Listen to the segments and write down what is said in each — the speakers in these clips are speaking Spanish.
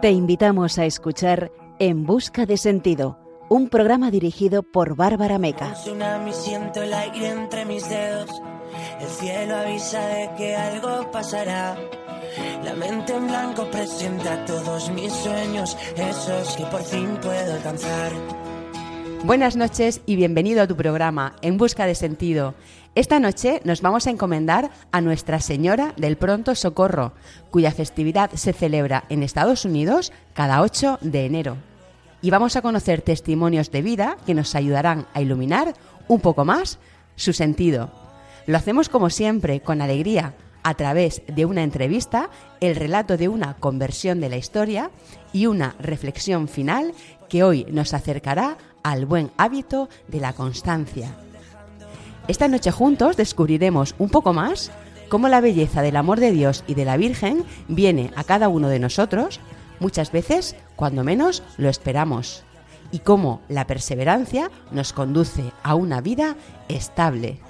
Te invitamos a escuchar En Busca de Sentido, un programa dirigido por Bárbara Meca. Un tsunami, siento el aire entre mis dedos. El cielo avisa de que algo pasará. La mente en blanco presenta todos mis sueños, esos que por fin puedo alcanzar. Buenas noches y bienvenido a tu programa En Busca de Sentido. Esta noche nos vamos a encomendar a Nuestra Señora del Pronto Socorro, cuya festividad se celebra en Estados Unidos cada 8 de enero. Y vamos a conocer testimonios de vida que nos ayudarán a iluminar un poco más su sentido. Lo hacemos como siempre, con alegría, a través de una entrevista, el relato de una conversión de la historia y una reflexión final que hoy nos acercará al buen hábito de la constancia. Esta noche juntos descubriremos un poco más cómo la belleza del amor de Dios y de la Virgen viene a cada uno de nosotros, muchas veces cuando menos lo esperamos, y cómo la perseverancia nos conduce a una vida estable.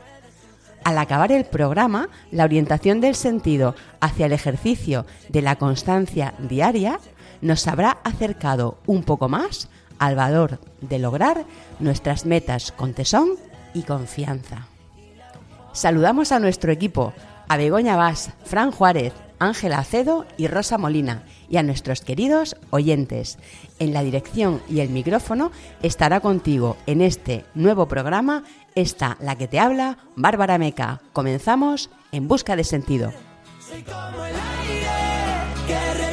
Al acabar el programa, la orientación del sentido hacia el ejercicio de la constancia diaria nos habrá acercado un poco más al valor de lograr nuestras metas con tesón y confianza. Saludamos a nuestro equipo, a Begoña Vaz, Fran Juárez, Ángela Acedo y Rosa Molina, y a nuestros queridos oyentes. En la dirección y el micrófono estará contigo en este nuevo programa, esta la que te habla, Bárbara Meca. Comenzamos en busca de sentido. Soy como el aire que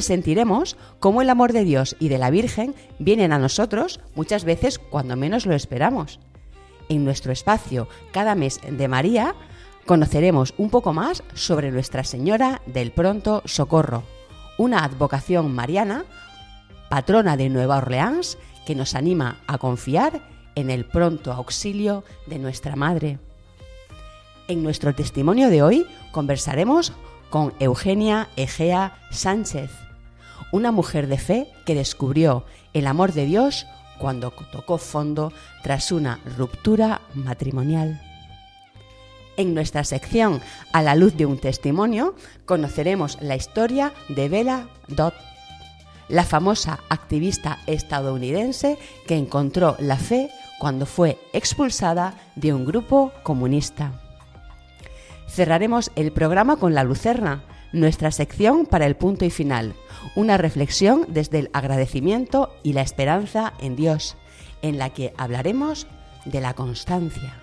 sentiremos cómo el amor de Dios y de la Virgen vienen a nosotros muchas veces cuando menos lo esperamos. En nuestro espacio cada mes de María conoceremos un poco más sobre Nuestra Señora del Pronto Socorro, una advocación mariana, patrona de Nueva Orleans, que nos anima a confiar en el pronto auxilio de nuestra Madre. En nuestro testimonio de hoy conversaremos con Eugenia Egea Sánchez, una mujer de fe que descubrió el amor de Dios cuando tocó fondo tras una ruptura matrimonial. En nuestra sección A la luz de un testimonio conoceremos la historia de Bella Dodd, la famosa activista estadounidense que encontró la fe cuando fue expulsada de un grupo comunista. Cerraremos el programa con La Lucerna, nuestra sección para el punto y final, una reflexión desde el agradecimiento y la esperanza en Dios, en la que hablaremos de la constancia.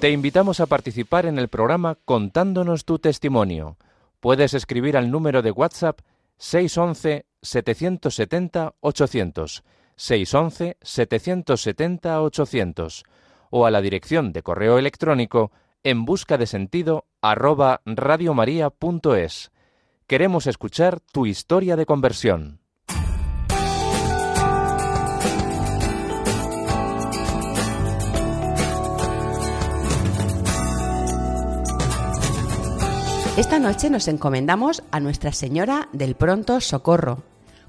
Te invitamos a participar en el programa contándonos tu testimonio. Puedes escribir al número de WhatsApp 611 770 800 611 770 800 o a la dirección de correo electrónico en busca de sentido radiomaria.es. Queremos escuchar tu historia de conversión. Esta noche nos encomendamos a Nuestra Señora del Pronto Socorro,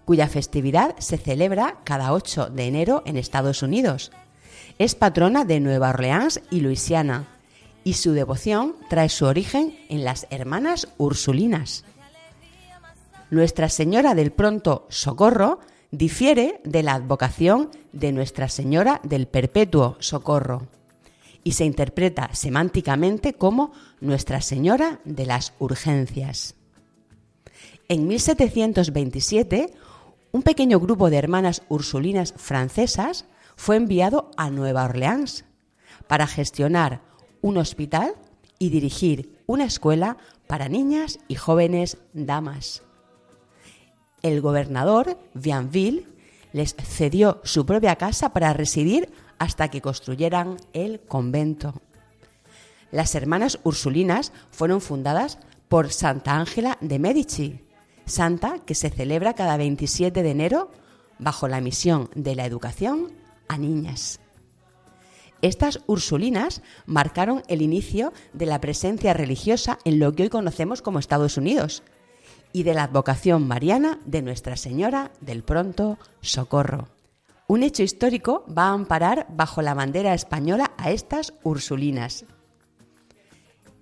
cuya festividad se celebra cada 8 de enero en Estados Unidos. Es patrona de Nueva Orleans y Luisiana, y su devoción trae su origen en las hermanas Ursulinas. Nuestra Señora del Pronto Socorro difiere de la advocación de Nuestra Señora del Perpetuo Socorro y se interpreta semánticamente como Nuestra Señora de las Urgencias. En 1727, un pequeño grupo de hermanas ursulinas francesas fue enviado a Nueva Orleans para gestionar un hospital y dirigir una escuela para niñas y jóvenes damas. El gobernador, Vianville, les cedió su propia casa para residir hasta que construyeran el convento. Las hermanas Ursulinas fueron fundadas por Santa Ángela de Medici, santa que se celebra cada 27 de enero bajo la misión de la educación a niñas. Estas Ursulinas marcaron el inicio de la presencia religiosa en lo que hoy conocemos como Estados Unidos y de la advocación mariana de Nuestra Señora del Pronto Socorro. Un hecho histórico va a amparar bajo la bandera española a estas Ursulinas.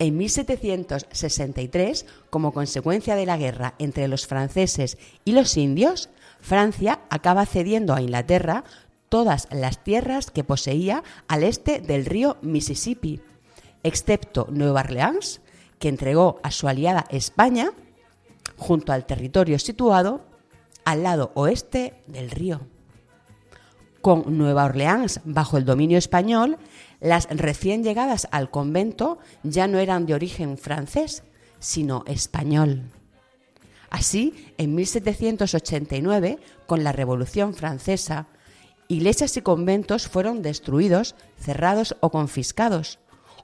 En 1763, como consecuencia de la guerra entre los franceses y los indios, Francia acaba cediendo a Inglaterra todas las tierras que poseía al este del río Mississippi, excepto Nueva Orleans, que entregó a su aliada España junto al territorio situado al lado oeste del río. Con Nueva Orleans bajo el dominio español, las recién llegadas al convento ya no eran de origen francés, sino español. Así, en 1789, con la Revolución Francesa, iglesias y conventos fueron destruidos, cerrados o confiscados,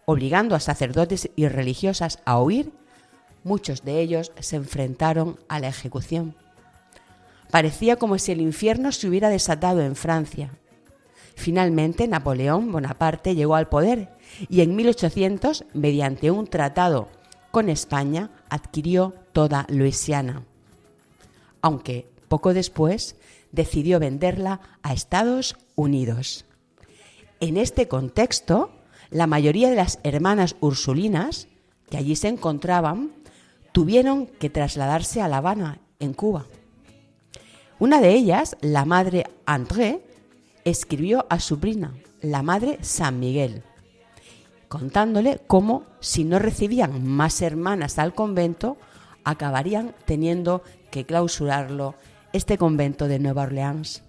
obligando a sacerdotes y religiosas a huir. Muchos de ellos se enfrentaron a la ejecución. Parecía como si el infierno se hubiera desatado en Francia. Finalmente, Napoleón Bonaparte llegó al poder y en 1800, mediante un tratado con España, adquirió toda Luisiana. Aunque poco después decidió venderla a Estados Unidos. En este contexto, la mayoría de las hermanas ursulinas que allí se encontraban tuvieron que trasladarse a La Habana, en Cuba. Una de ellas, la madre André, escribió a su prima, la madre San Miguel, contándole cómo, si no recibían más hermanas al convento, acabarían teniendo que clausurarlo este convento de Nueva Orleans.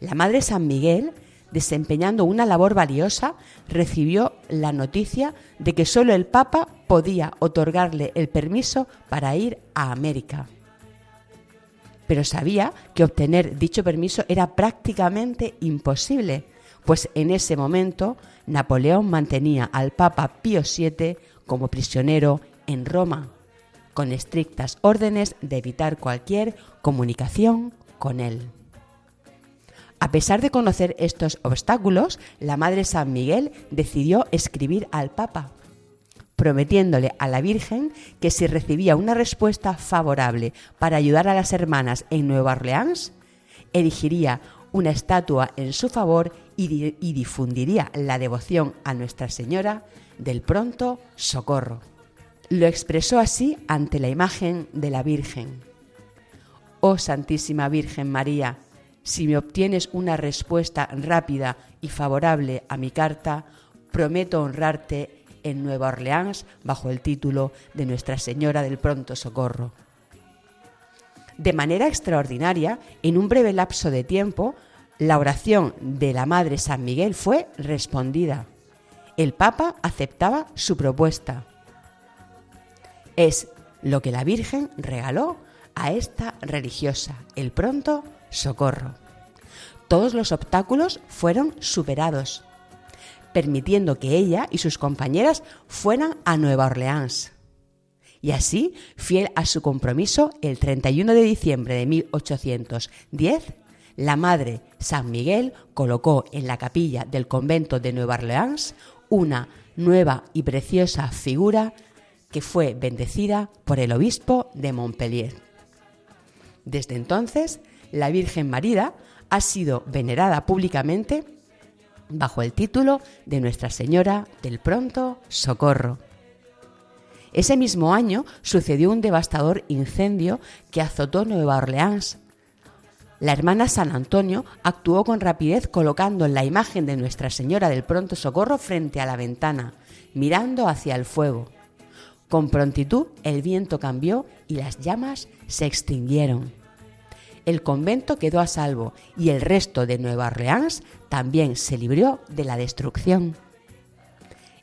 La Madre San Miguel, desempeñando una labor valiosa, recibió la noticia de que solo el Papa podía otorgarle el permiso para ir a América. Pero sabía que obtener dicho permiso era prácticamente imposible, pues en ese momento Napoleón mantenía al Papa Pío VII como prisionero en Roma con estrictas órdenes de evitar cualquier comunicación con él. A pesar de conocer estos obstáculos, la Madre San Miguel decidió escribir al Papa, prometiéndole a la Virgen que si recibía una respuesta favorable para ayudar a las hermanas en Nueva Orleans, erigiría una estatua en su favor y, difundiría la devoción a Nuestra Señora del pronto socorro. Lo expresó así ante la imagen de la Virgen. Oh Santísima Virgen María, si me obtienes una respuesta rápida y favorable a mi carta, prometo honrarte en Nueva Orleans bajo el título de Nuestra Señora del Pronto Socorro. De manera extraordinaria, en un breve lapso de tiempo, la oración de la Madre San Miguel fue respondida. El Papa aceptaba su propuesta es lo que la Virgen regaló a esta religiosa, el pronto socorro. Todos los obstáculos fueron superados, permitiendo que ella y sus compañeras fueran a Nueva Orleans. Y así, fiel a su compromiso, el 31 de diciembre de 1810, la Madre San Miguel colocó en la capilla del convento de Nueva Orleans una nueva y preciosa figura que fue bendecida por el obispo de Montpellier. Desde entonces, la Virgen María ha sido venerada públicamente bajo el título de Nuestra Señora del Pronto Socorro. Ese mismo año sucedió un devastador incendio que azotó Nueva Orleans. La hermana San Antonio actuó con rapidez colocando la imagen de Nuestra Señora del Pronto Socorro frente a la ventana, mirando hacia el fuego. Con prontitud el viento cambió y las llamas se extinguieron. El convento quedó a salvo y el resto de Nueva Orleans también se libró de la destrucción.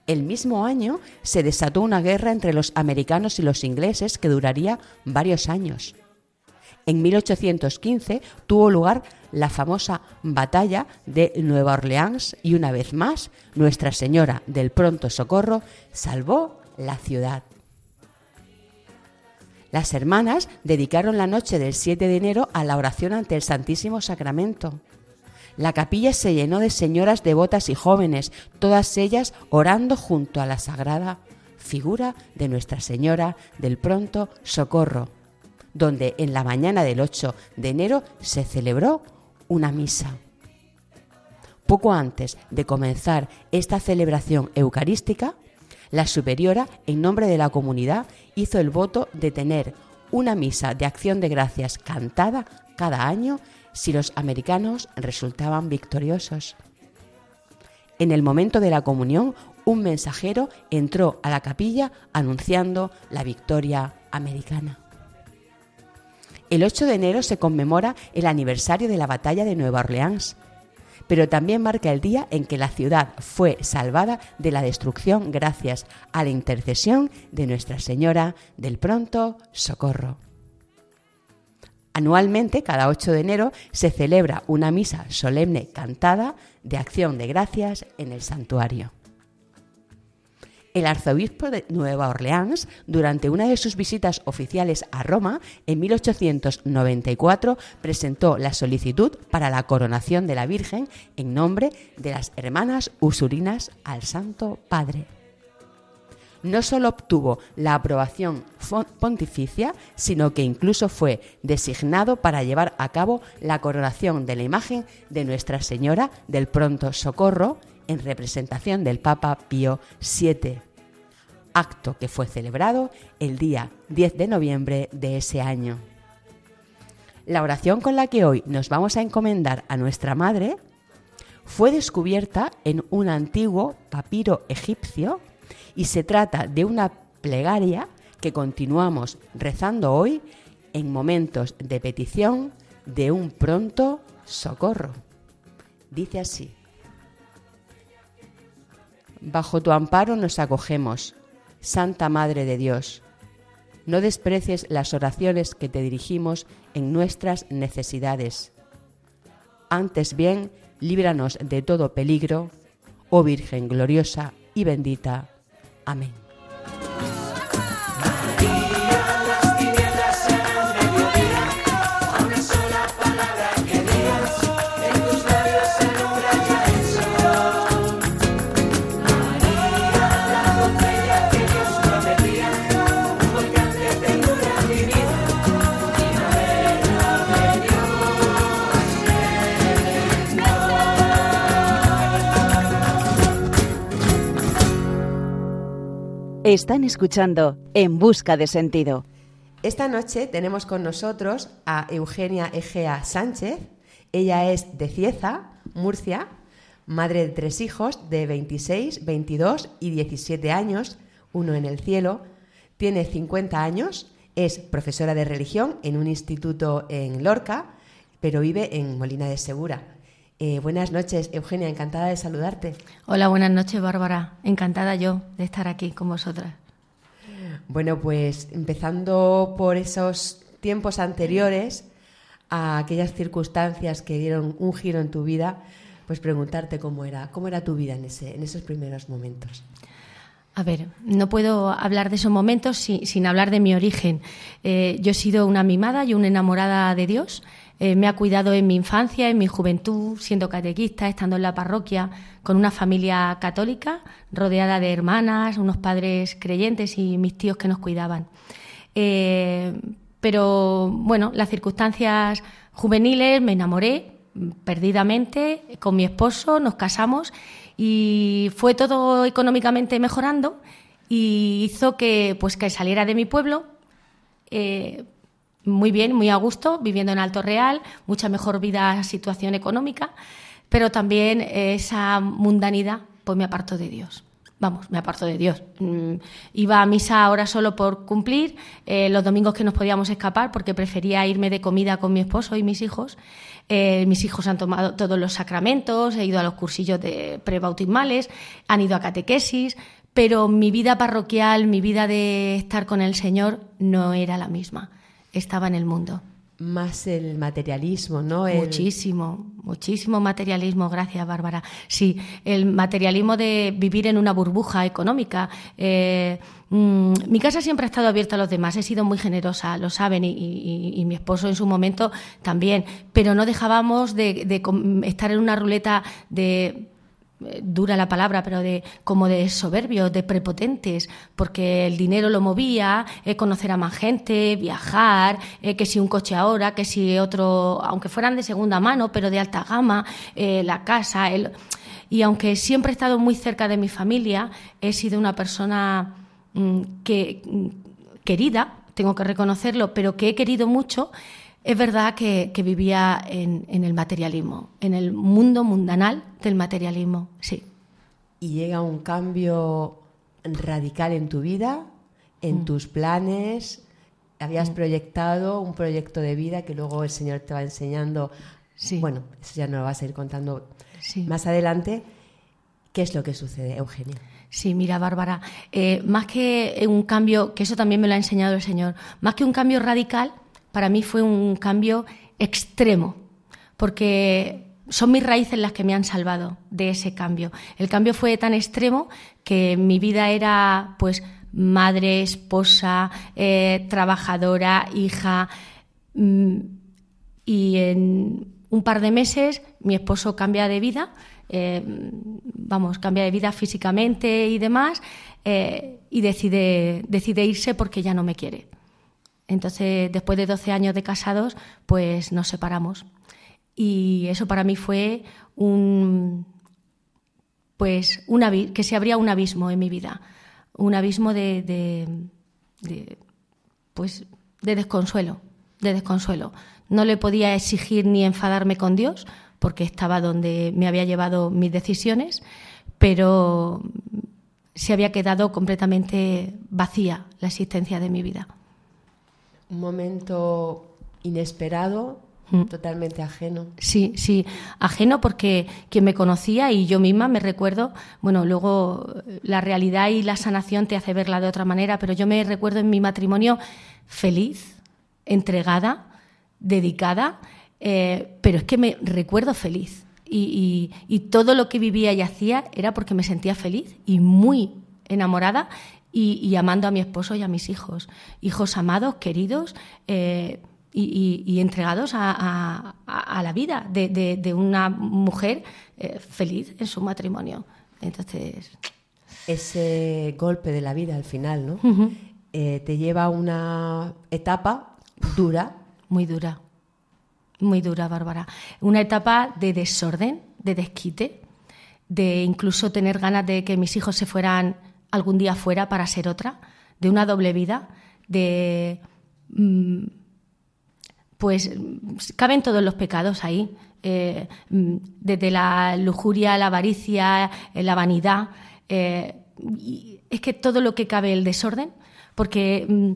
El mismo año se desató una guerra entre los americanos y los ingleses que duraría varios años. En 1815 tuvo lugar la famosa batalla de Nueva Orleans y una vez más Nuestra Señora del Pronto Socorro salvó la ciudad. Las hermanas dedicaron la noche del 7 de enero a la oración ante el Santísimo Sacramento. La capilla se llenó de señoras devotas y jóvenes, todas ellas orando junto a la sagrada figura de Nuestra Señora del Pronto Socorro, donde en la mañana del 8 de enero se celebró una misa. Poco antes de comenzar esta celebración eucarística, la superiora, en nombre de la comunidad, hizo el voto de tener una misa de acción de gracias cantada cada año si los americanos resultaban victoriosos. En el momento de la comunión, un mensajero entró a la capilla anunciando la victoria americana. El 8 de enero se conmemora el aniversario de la batalla de Nueva Orleans, pero también marca el día en que la ciudad fue salvada de la destrucción gracias a la intercesión de Nuestra Señora del Pronto Socorro. Anualmente, cada 8 de enero, se celebra una misa solemne cantada de acción de gracias en el santuario. El arzobispo de Nueva Orleans, durante una de sus visitas oficiales a Roma en 1894, presentó la solicitud para la coronación de la Virgen en nombre de las hermanas usurinas al Santo Padre. No solo obtuvo la aprobación pontificia, sino que incluso fue designado para llevar a cabo la coronación de la imagen de Nuestra Señora del Pronto Socorro en representación del Papa Pío VII, acto que fue celebrado el día 10 de noviembre de ese año. La oración con la que hoy nos vamos a encomendar a nuestra Madre fue descubierta en un antiguo papiro egipcio y se trata de una plegaria que continuamos rezando hoy en momentos de petición de un pronto socorro. Dice así, Bajo tu amparo nos acogemos, Santa Madre de Dios. No desprecies las oraciones que te dirigimos en nuestras necesidades. Antes bien, líbranos de todo peligro, oh Virgen gloriosa y bendita. Amén. Están escuchando En Busca de Sentido. Esta noche tenemos con nosotros a Eugenia Egea Sánchez. Ella es de Cieza, Murcia, madre de tres hijos de 26, 22 y 17 años, uno en el cielo. Tiene 50 años, es profesora de religión en un instituto en Lorca, pero vive en Molina de Segura. Eh, buenas noches, Eugenia, encantada de saludarte. Hola, buenas noches, Bárbara. Encantada yo de estar aquí con vosotras. Bueno, pues empezando por esos tiempos anteriores a aquellas circunstancias que dieron un giro en tu vida, pues preguntarte cómo era, cómo era tu vida en, ese, en esos primeros momentos. A ver, no puedo hablar de esos momentos sin, hablar de mi origen. Eh, yo he sido una mimada y una enamorada de Dios. Eh, me ha cuidado en mi infancia, en mi juventud, siendo catequista, estando en la parroquia, con una familia católica, rodeada de hermanas, unos padres creyentes y mis tíos que nos cuidaban. Eh, pero bueno, las circunstancias juveniles me enamoré perdidamente con mi esposo, nos casamos y fue todo económicamente mejorando y hizo que pues que saliera de mi pueblo eh, muy bien, muy a gusto, viviendo en Alto Real, mucha mejor vida, situación económica, pero también esa mundanidad pues me apartó de Dios. vamos, me aparto de Dios. Mm, iba a misa ahora solo por cumplir, eh, los domingos que nos podíamos escapar, porque prefería irme de comida con mi esposo y mis hijos. Eh, mis hijos han tomado todos los sacramentos, he ido a los cursillos de prebautismales, han ido a catequesis, pero mi vida parroquial, mi vida de estar con el Señor no era la misma. Estaba en el mundo. Más el materialismo, ¿no? Muchísimo, muchísimo materialismo, gracias Bárbara. Sí, el materialismo de vivir en una burbuja económica. Eh, mm, mi casa siempre ha estado abierta a los demás, he sido muy generosa, lo saben, y, mi esposo en su momento también, pero no dejábamos de estar en una ruleta de dura la palabra, pero de como de soberbios, de prepotentes, porque el dinero lo movía, eh, conocer a más gente, viajar, eh, que si un coche ahora, que si otro, aunque fueran de segunda mano, pero de alta gama, la casa, el... y aunque siempre he estado muy cerca de mi familia, he sido una persona mm, que mm, querida, tengo que reconocerlo, pero que he querido mucho es verdad que, vivía en, el materialismo, en el mundo mundanal del materialismo, sí. Y llega un cambio radical en tu vida, en mm. tus planes. Habías mm. proyectado un proyecto de vida que luego el Señor te va enseñando. Sí. Bueno, eso ya nos lo vas a ir contando más adelante. ¿Qué es lo que sucede, Eugenio? Sí, mira, Bárbara, eh, más que un cambio, que eso también me lo ha enseñado el Señor, más que un cambio radical, para mí fue un cambio extremo, porque son mis raíces las que me han salvado de ese cambio. El cambio fue tan extremo que mi vida era pues madre, esposa, eh, trabajadora, hija, mm, y en un par de meses mi esposo cambia de vida, eh, vamos, cambia de vida físicamente y demás, eh, y decide, decide irse porque ya no me quiere. Entonces, después de 12 años de casados, pues nos separamos. Y eso para mí fue un, pues, que se abría un abismo en mi vida, un abismo de, pues, de desconsuelo, de desconsuelo. No le podía exigir ni enfadarme con Dios, porque estaba donde me había llevado mis decisiones, pero se había quedado completamente vacía la existencia de mi vida un momento inesperado, mm. totalmente ajeno. Sí, sí, ajeno porque quien me conocía y yo misma me recuerdo, bueno, luego la realidad y la sanación te hace verla de otra manera, pero yo me recuerdo en mi matrimonio feliz, entregada, dedicada, eh, pero es que me recuerdo feliz. y, todo lo que vivía y hacía era porque me sentía feliz y muy enamorada y, amando a mi esposo y a mis hijos. Hijos amados, queridos eh, y, entregados a, la vida de, una mujer eh, feliz en su matrimonio. Entonces. Ese golpe de la vida al final, ¿no? Eh, te lleva a una etapa dura. Muy dura. Muy dura, Bárbara. Una etapa de desorden, de desquite, de incluso tener ganas de que mis hijos se fueran algún día fuera para ser otra, de una doble vida, de... Mm, pues caben todos los pecados ahí, eh, mm, desde la lujuria, la avaricia, eh, la vanidad. Eh, es que todo lo que cabe el desorden, porque mm,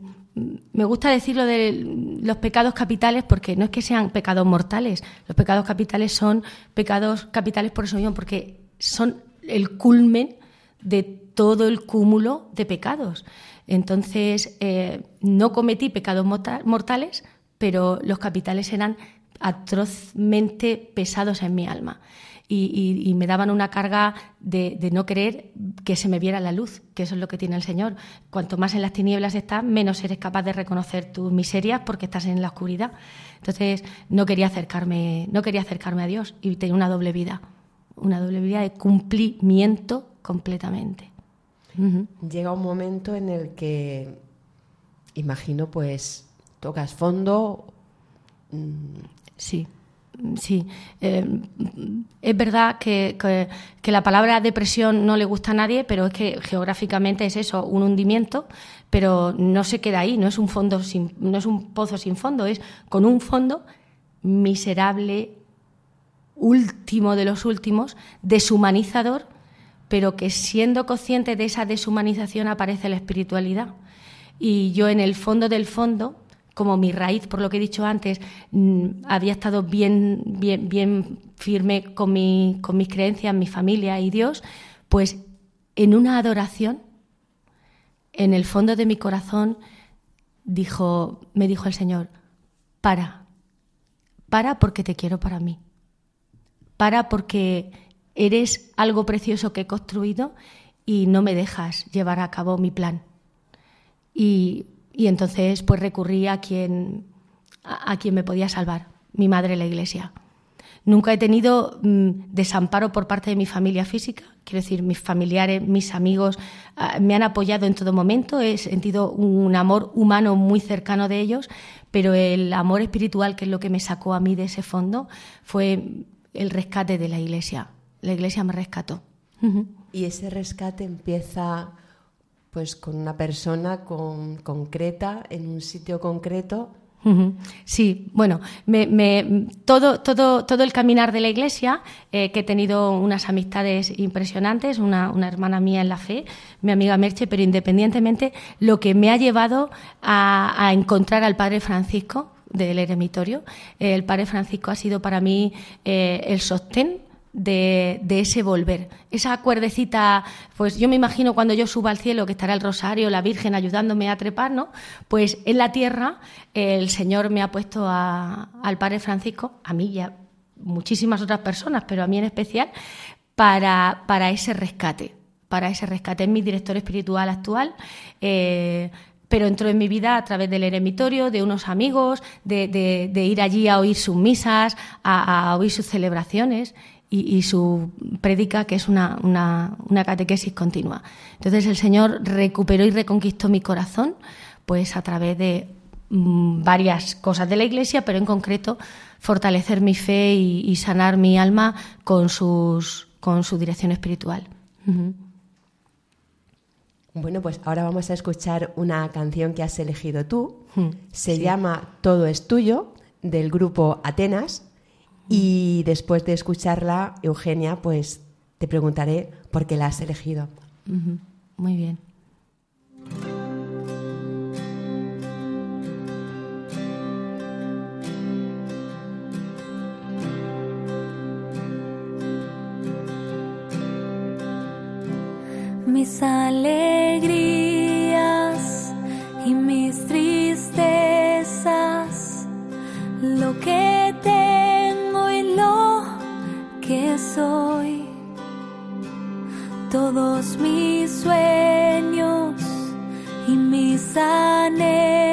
me gusta decirlo de los pecados capitales porque no es que sean pecados mortales, los pecados capitales son pecados capitales por eso mismo, porque son el culmen de todo el cúmulo de pecados. Entonces, eh, no cometí pecados mortales, pero los capitales eran atrozmente pesados en mi alma. Y, me daban una carga de, no querer que se me viera la luz, que eso es lo que tiene el Señor. Cuanto más en las tinieblas estás, menos eres capaz de reconocer tus miserias porque estás en la oscuridad. Entonces no quería acercarme, no quería acercarme a Dios y tenía una doble vida, una doble vida de cumplimiento completamente. Llega un momento en el que, imagino, pues tocas fondo. Mm, sí, sí. Eh, es verdad que, la palabra depresión no le gusta a nadie, pero es que geográficamente es eso, un hundimiento, pero no se queda ahí, no es un fondo sin, no es un pozo sin fondo, es con un fondo miserable, último de los últimos, deshumanizador pero que siendo consciente de esa deshumanización aparece la espiritualidad. Y yo en el fondo del fondo, como mi raíz, por lo que he dicho antes, mm, había estado bien, bien, bien firme con, mi, con mis creencias, mi familia y Dios, pues en una adoración, en el fondo de mi corazón, dijo, me dijo el Señor, para, para porque te quiero para mí, para porque eres algo precioso que he construido y no me dejas llevar a cabo mi plan. Y, entonces pues recurrí a quien, a, quien me podía salvar, mi madre la iglesia. Nunca he tenido mm, desamparo por parte de mi familia física, quiero decir, mis familiares, mis amigos ah, me han apoyado en todo momento, he sentido un amor humano muy cercano de ellos, pero el amor espiritual, que es lo que me sacó a mí de ese fondo, fue el rescate de la iglesia. La iglesia me rescató. Y ese rescate empieza pues con una persona con, concreta en un sitio concreto. Sí, bueno, todo, todo, todo el caminar de la iglesia, eh, que he tenido unas amistades impresionantes, una, hermana mía en la fe, mi amiga Merche, pero independientemente, lo que me ha llevado a, encontrar al Padre Francisco del eremitorio, el Padre Francisco ha sido para mí eh, el sostén de, ese volver. Esa cuerdecita, pues yo me imagino cuando yo suba al cielo que estará el rosario, la Virgen ayudándome a trepar, ¿no? Pues en la tierra el Señor me ha puesto al Padre Francisco, a mí y a muchísimas otras personas, pero a mí en especial, para, para ese rescate, para ese rescate. Es mi director espiritual actual. Eh, pero entró en mi vida a través del eremitorio, de unos amigos, de, ir allí a oír sus misas, a oír sus celebraciones y, su prédica, que es una, una, catequesis continua. Entonces el Señor recuperó y reconquistó mi corazón, pues a través de mm, varias cosas de la Iglesia, pero en concreto fortalecer mi fe y, sanar mi alma con, sus, con su dirección espiritual. Bueno, pues ahora vamos a escuchar una canción que has elegido tú. Se llama Todo es tuyo, del grupo Atenas. Y después de escucharla, Eugenia, pues te preguntaré por qué la has elegido. Muy bien. Mis alegrías soy. Todos mis sueños y mis anhelos,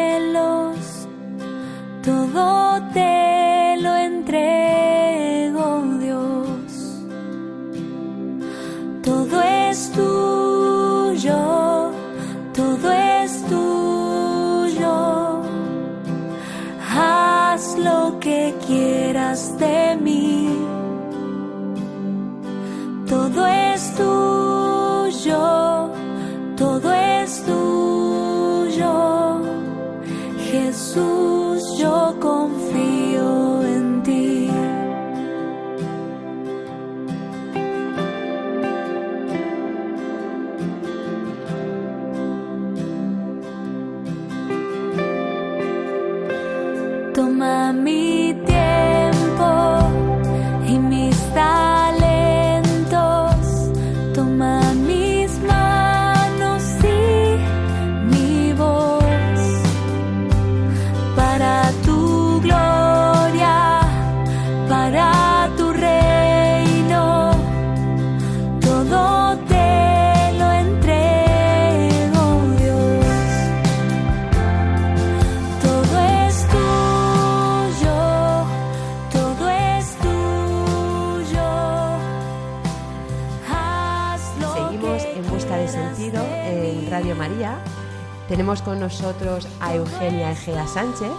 Tenemos con nosotros a Eugenia Egea Sánchez.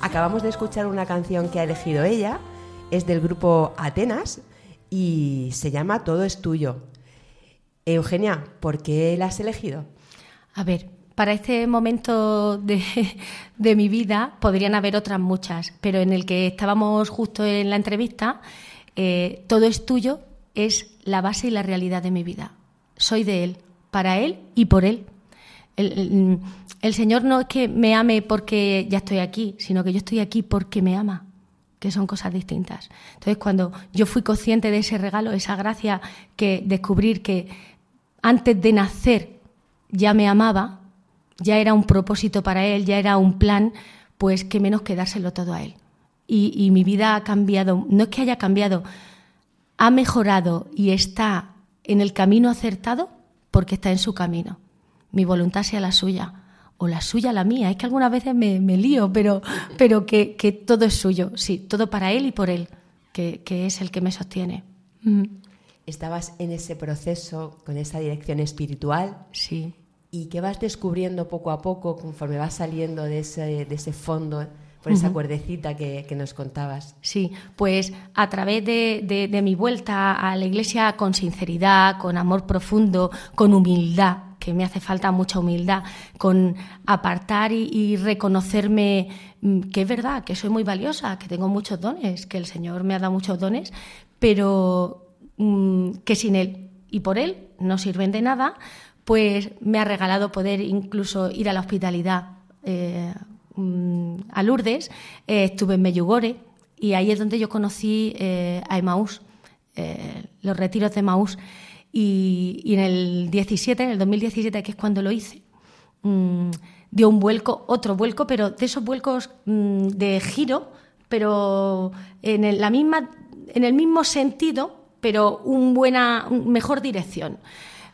Acabamos de escuchar una canción que ha elegido ella, es del grupo Atenas y se llama Todo es tuyo. Eugenia, ¿por qué la has elegido? A ver, para este momento de, mi vida podrían haber otras muchas, pero en el que estábamos justo en la entrevista, eh, Todo es tuyo es la base y la realidad de mi vida. soy de Él, para Él y por Él. El, Señor no es que me ame porque ya estoy aquí, sino que yo estoy aquí porque me ama, que son cosas distintas. Entonces, cuando yo fui consciente de ese regalo, esa gracia, que descubrir que antes de nacer ya me amaba, ya era un propósito para Él, ya era un plan, pues que menos que dárselo todo a Él. Y, y mi vida ha cambiado, no es que haya cambiado, ha mejorado y está en el camino acertado porque está en su camino. Mi voluntad sea la suya o la suya la mía. Es que algunas veces me, me lío, pero, pero que, que todo es suyo, sí, todo para él y por él, que, que es el que me sostiene. Mm, Estabas en ese proceso con esa dirección espiritual Sí. y que vas descubriendo poco a poco conforme vas saliendo de ese, de ese fondo, por esa cuerdecita que, que nos contabas. Sí, pues a través de, de- de mi vuelta a la iglesia con sinceridad, con amor profundo, con humildad, que me hace falta mucha humildad, con apartar y, reconocerme mm, que es verdad, que soy muy valiosa, que tengo muchos dones, que el Señor me ha dado muchos dones, pero mm, que sin Él y por Él no sirven de nada, pues me ha regalado poder incluso ir a la hospitalidad eh, mm, a Lourdes, eh, estuve en Meyugore y ahí es donde yo conocí eh, a Emaús, los retiros de Emaús. Y, en el 17, en el 2017, que es cuando lo hice, mm, dio un vuelco, otro vuelco, pero de esos vuelcos mm, de giro, pero en el, la misma, en el mismo sentido, pero un buena, mejor dirección.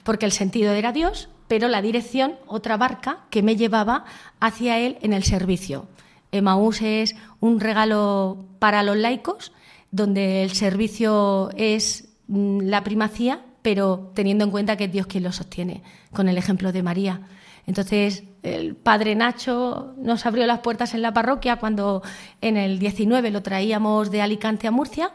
Porque el sentido era Dios, pero la dirección, otra barca que me llevaba hacia Él en el servicio. Emaús es un regalo para los laicos, donde el servicio es mm, la primacía, pero teniendo en cuenta que es Dios quien lo sostiene, con el ejemplo de María. Entonces, el padre Nacho nos abrió las puertas en la parroquia cuando en el 19 lo traíamos de Alicante a Murcia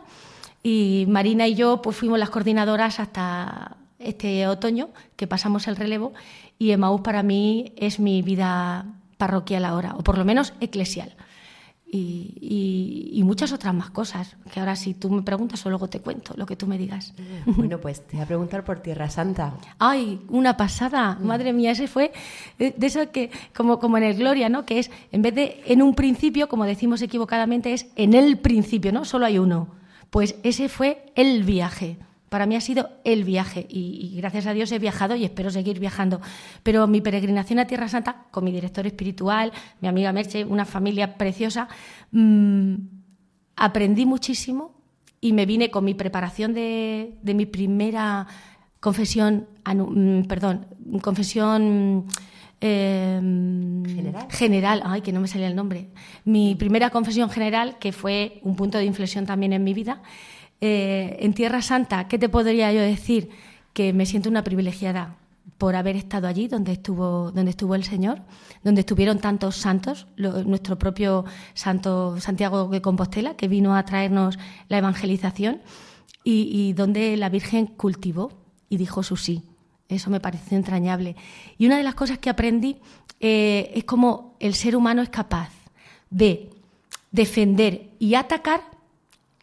y Marina y yo pues fuimos las coordinadoras hasta este otoño que pasamos el relevo y Emaús para mí es mi vida parroquial ahora, o por lo menos eclesial. Y, y- y muchas otras más cosas, que ahora si tú me preguntas o luego te cuento lo que tú me digas. Bueno, pues te voy a preguntar por Tierra Santa. Ay, una pasada, madre mía, ese fue de de eso que, como, como en el Gloria, ¿no? Que es, en vez de en un principio, como decimos equivocadamente, es en el principio, ¿no? Solo hay uno. Pues ese fue el viaje. Para mí ha sido el viaje y, y gracias a Dios he viajado y espero seguir viajando. Pero mi peregrinación a Tierra Santa, con mi director espiritual, mi amiga Merche, una familia preciosa, mm, aprendí muchísimo y me vine con mi preparación de, de mi primera confesión, anu- mm, perdón, confesión eh, ¿General? general, ay, que no me salía el nombre. Mi primera confesión general, que fue un punto de inflexión también en mi vida. Eh, en Tierra Santa, ¿qué te podría yo decir? Que me siento una privilegiada por haber estado allí donde estuvo, donde estuvo el Señor, donde estuvieron tantos santos, nuestro propio santo Santiago de Compostela, que vino a traernos la evangelización, y, y donde la Virgen cultivó y dijo su sí. Eso me pareció entrañable. Y una de las cosas que aprendí eh, es cómo el ser humano es capaz de defender y atacar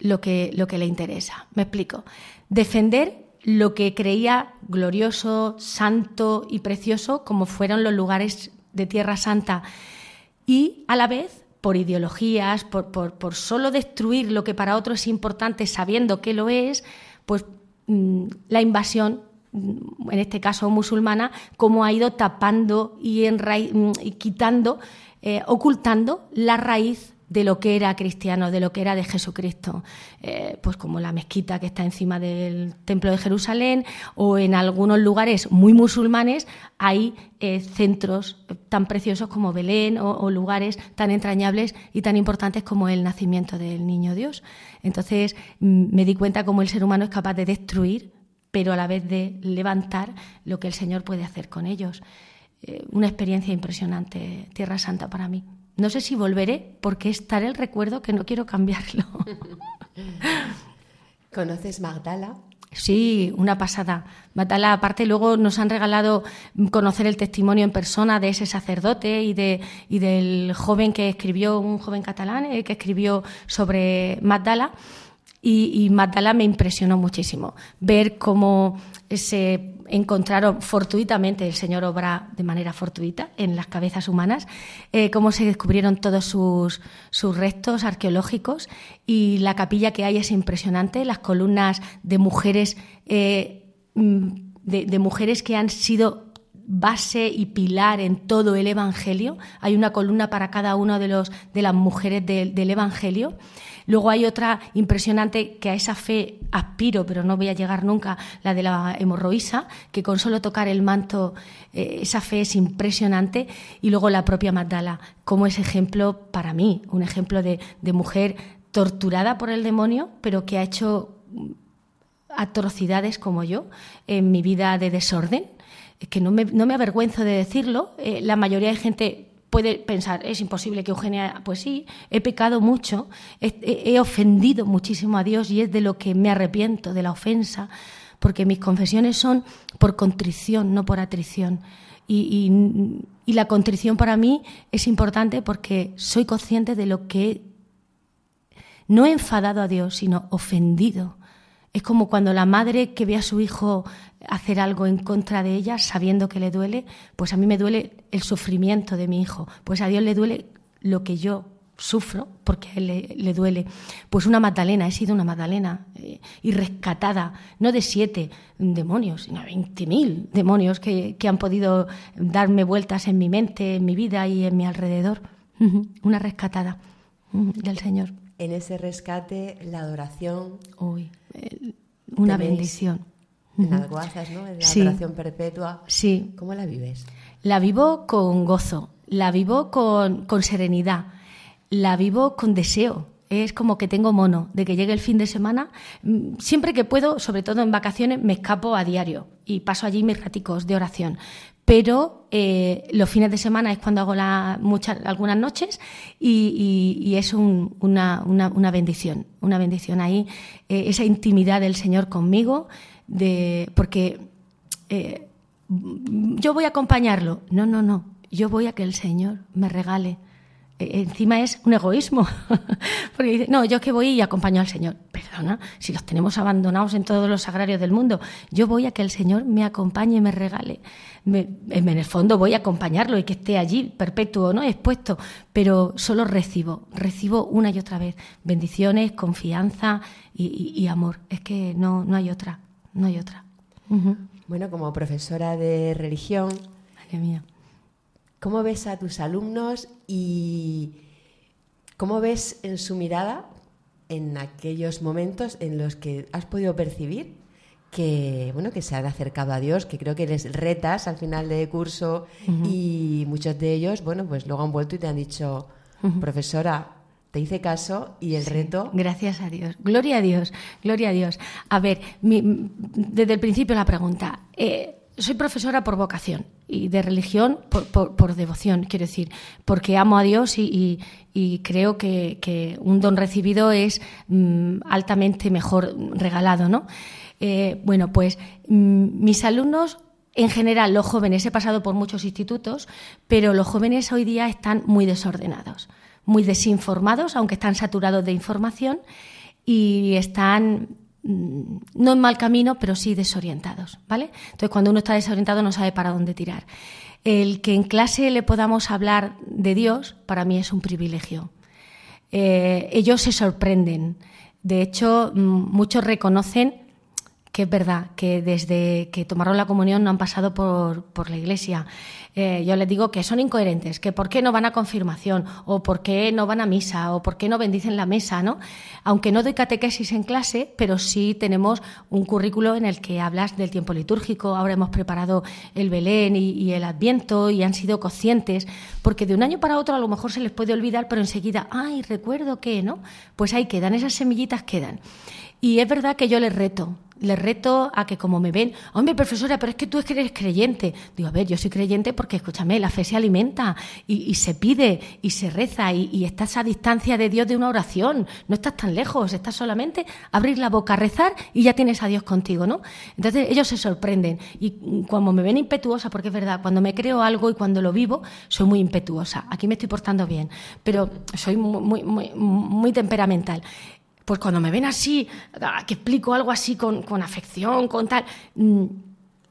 lo que, lo que le interesa. Me explico. Defender lo que creía glorioso, santo y precioso, como fueron los lugares de Tierra Santa, y a la vez por ideologías, por, por, por solo destruir lo que para otro es importante sabiendo que lo es, pues mm, la invasión, mm, en este caso musulmana, cómo ha ido tapando y, mm, y quitando, eh, ocultando la raíz de lo que era cristiano, de lo que era de Jesucristo, Eh, pues como la mezquita que está encima del templo de Jerusalén o en algunos lugares muy musulmanes hay eh, centros tan preciosos como Belén o, lugares tan entrañables y tan importantes como el nacimiento del niño Dios. Entonces mm, me di cuenta cómo el ser humano es capaz de destruir, pero a la vez de levantar lo que el Señor puede hacer con ellos. Eh, una experiencia impresionante, Tierra Santa para mí. No sé si volveré porque es tal el recuerdo que no quiero cambiarlo. ¿Conoces Magdala? Sí, una pasada. Matala, aparte, luego nos han regalado conocer el testimonio en persona de ese sacerdote y, de, y del joven que escribió, un joven catalán eh, que escribió sobre Magdala. Y, y Magdala me impresionó muchísimo. Ver cómo se encontraron fortuitamente, el Señor obra de manera fortuita en las cabezas humanas, eh, cómo se descubrieron todos sus, sus restos arqueológicos y la capilla que hay es impresionante, las columnas de mujeres, eh, mm, de, mujeres que han sido base y pilar en todo el Evangelio. Hay una columna para cada una de, los, de las mujeres del Evangelio. Luego hay otra impresionante que a esa fe aspiro, pero no voy a llegar nunca, la de la hemorroísa, que con solo tocar el manto, eh, esa fe es impresionante. Y luego la propia Magdala, como es ejemplo para mí, un ejemplo de, mujer torturada por el demonio, pero que ha hecho atrocidades como yo en mi vida de desorden que no me, no me avergüenzo de decirlo, eh, la mayoría de gente puede pensar, es imposible que Eugenia, pues sí, he pecado mucho, he, ofendido muchísimo a Dios y es de lo que me arrepiento, de la ofensa, porque mis confesiones son por contrición, no por atrición. Y, y la contrición para mí es importante porque soy consciente de lo que no he enfadado a Dios, sino ofendido. Es como cuando la madre que ve a su hijo hacer algo en contra de ella sabiendo que le duele, pues a mí me duele el sufrimiento de mi hijo, pues a Dios le duele lo que yo sufro porque a él le, le duele. Pues una Magdalena, he sido una Magdalena eh, y rescatada, no de siete demonios, sino veinte mil demonios que, que han podido darme vueltas en mi mente, en mi vida y en mi alrededor. Una rescatada del Señor. En ese rescate, la adoración. Uy, una bendición. En Alguazas, ¿no? En la Sí. adoración perpetua. Sí, ¿Cómo la vives? la vivo con gozo, la vivo con, con serenidad, la vivo con deseo. Es como que tengo mono de que llegue el fin de semana. Mm, Siempre que puedo, sobre todo en vacaciones, me escapo a diario y paso allí mis raticos de oración. Pero eh, los fines de semana es cuando hago la, muchas, algunas noches y, es un- una, una- bendición, una bendición ahí, eh, esa intimidad del Señor conmigo, de, porque eh, yo voy a acompañarlo. No, no, no. Yo voy a que el Señor me regale. Eh, Encima es un egoísmo. Porque dice, no, yo es que voy y acompaño al Señor. Perdona, si los tenemos abandonados en todos los sagrarios del mundo. Yo voy a que el Señor me acompañe y me regale. Me- en el fondo voy a acompañarlo y que esté allí, perpetuo, ¿no? Expuesto. Pero solo recibo, recibo una y otra vez. Bendiciones, confianza y, y- y amor. Es que no, no hay otra. No hay otra. Bueno, como profesora de religión, Madre mía. ¿cómo ves a tus alumnos y cómo ves en su mirada en aquellos momentos en los que has podido percibir que bueno que se han acercado a Dios, que creo que les retas al final de curso y muchos de ellos, bueno, pues luego han vuelto y te han dicho, profesora, te hice caso y el reto Gracias a Dios. Gloria a Dios. Gloria a Dios. A ver, mi- desde el principio la pregunta. Eh, soy profesora por vocación y de religión por, por- devoción, quiero decir, porque amo a Dios y, creo que, un don recibido es mm, altamente mejor regalado, ¿no? Eh, bueno, pues mm, mis alumnos en general, los jóvenes, he pasado por muchos institutos, pero los jóvenes hoy día están muy desordenados, muy desinformados, aunque están saturados de información, y están no en mal camino, pero sí desorientados, ¿vale? Entonces, cuando uno está desorientado no sabe para dónde tirar. El que en clase le podamos hablar de Dios, para mí es un privilegio. Eh, ellos se sorprenden. De hecho, mm, muchos reconocen que es verdad que desde que tomaron la comunión no han pasado por, por la iglesia. Eh, yo les digo que son incoherentes, que por qué no van a confirmación, o por qué no van a misa, o por qué no bendicen la mesa, ¿no? Aunque no doy catequesis en clase, pero sí tenemos un currículo en el que hablas del tiempo litúrgico, ahora hemos preparado el Belén y, y el Adviento y han sido conscientes, porque de un año para otro a lo mejor se les puede olvidar, pero enseguida, ay, recuerdo que, ¿no? Pues ahí quedan, esas semillitas quedan. Y es verdad que yo les reto, les reto a que como me ven, hombre, profesora, pero es que tú eres creyente. Digo, a ver, yo soy creyente porque, escúchame, la fe se alimenta y, y se pide y se reza y, estás a distancia de Dios de una oración. No estás tan lejos, estás solamente abrir la boca, rezar y ya tienes a Dios contigo, ¿no? Entonces ellos se sorprenden y cuando me ven impetuosa, porque es verdad, cuando me creo algo y cuando lo vivo, soy muy impetuosa. Aquí me estoy portando bien, pero soy muy, muy, muy, muy temperamental pues cuando me ven así, que explico algo así con, con afección, con tal, mm,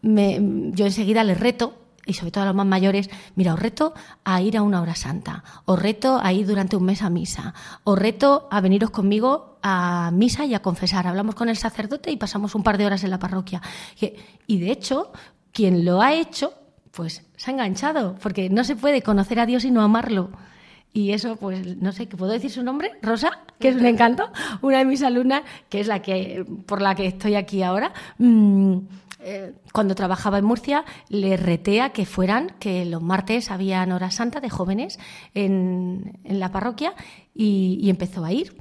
me- yo enseguida les reto, y sobre todo a los más mayores, mira, os reto a ir a una hora santa, os reto a ir durante un mes a misa, os reto a veniros conmigo a misa y a confesar. Hablamos con el sacerdote y pasamos un par de horas en la parroquia. Y de hecho, quien lo ha hecho, pues se ha enganchado, porque no se puede conocer a Dios y no amarlo. Y eso, pues, no sé, ¿qué puedo decir su nombre? Rosa, que es un encanto, una de mis alumnas, que es la que, por la que estoy aquí ahora. mm, eh, cuando trabajaba en Murcia, le reté a que fueran, que los martes habían hora santa de jóvenes en, en la parroquia y empezó a ir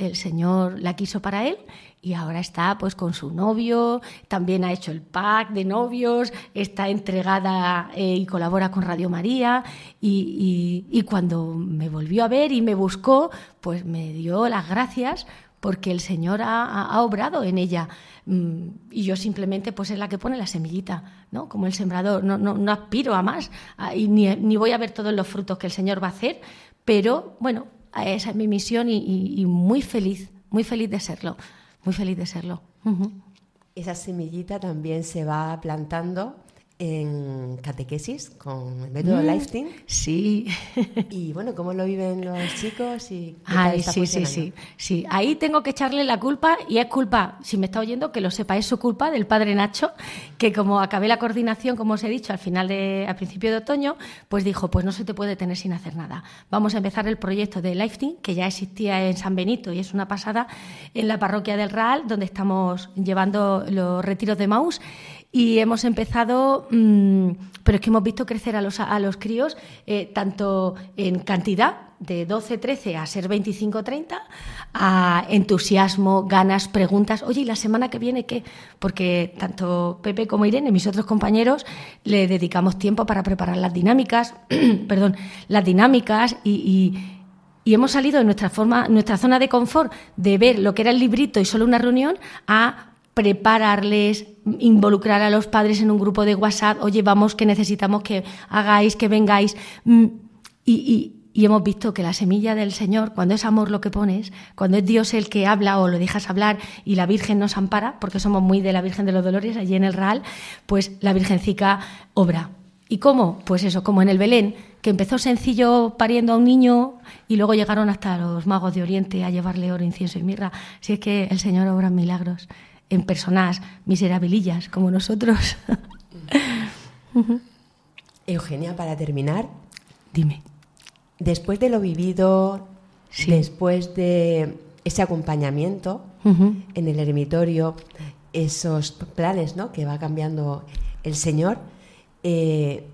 el Señor la quiso para él y ahora está pues con su novio, también ha hecho el pack de novios, está entregada eh, y colabora con Radio María y, y- cuando me volvió a ver y me buscó, pues me dio las gracias porque el Señor ha, ha- obrado en ella. Mm, y yo simplemente pues es la que pone la semillita, ¿no? Como el sembrador, no, no, no aspiro a más y ni, ni voy a ver todos los frutos que el Señor va a hacer, pero bueno, esa es mi misión y muy feliz, muy feliz de serlo, muy feliz de serlo. Esa semillita también se va plantando en catequesis con el método Mm. Lifting. Sí. Y bueno, ¿cómo lo viven los chicos? Y Ay, sí, sí, sí, sí. Ahí tengo que echarle la culpa y es culpa, si me está oyendo, que lo sepa, es su culpa del padre Nacho, que como acabé la coordinación, como os he dicho, al final de, al principio de otoño, pues dijo, pues no se te puede tener sin hacer nada. Vamos a empezar el proyecto de Lifting, que ya existía en San Benito y es una pasada en la parroquia del Raal, donde estamos llevando los retiros de Maús. Y hemos empezado, mm, pero es que hemos visto crecer a los, a los críos eh, tanto en cantidad, de 12, 13 a ser 25, 30, a entusiasmo, ganas, preguntas. Oye, ¿y la semana que viene qué? Porque tanto Pepe como Irene, mis otros compañeros, le dedicamos tiempo para preparar las dinámicas, perdón, las dinámicas y, y- y hemos salido de nuestra forma, nuestra zona de confort de ver lo que era el librito y solo una reunión a prepararles, involucrar a los padres en un grupo de WhatsApp, oye, vamos, que necesitamos que hagáis, que vengáis. Mm, Y, y- y hemos visto que la semilla del Señor, cuando es amor lo que pones, cuando es Dios el que habla o lo dejas hablar y la Virgen nos ampara, porque somos muy de la Virgen de los Dolores allí en el Real, pues la Virgencica obra. ¿Y cómo? Pues eso, como en el Belén, que empezó sencillo pariendo a un niño y luego llegaron hasta los magos de Oriente a llevarle oro, incienso y mirra. Si es que el Señor obra milagros en personas miserabilillas como nosotros. Eugenia, para terminar, Dime. después de lo vivido, Sí. después de ese acompañamiento en el eremitorio, esos planes ¿no? que va cambiando el Señor, eh,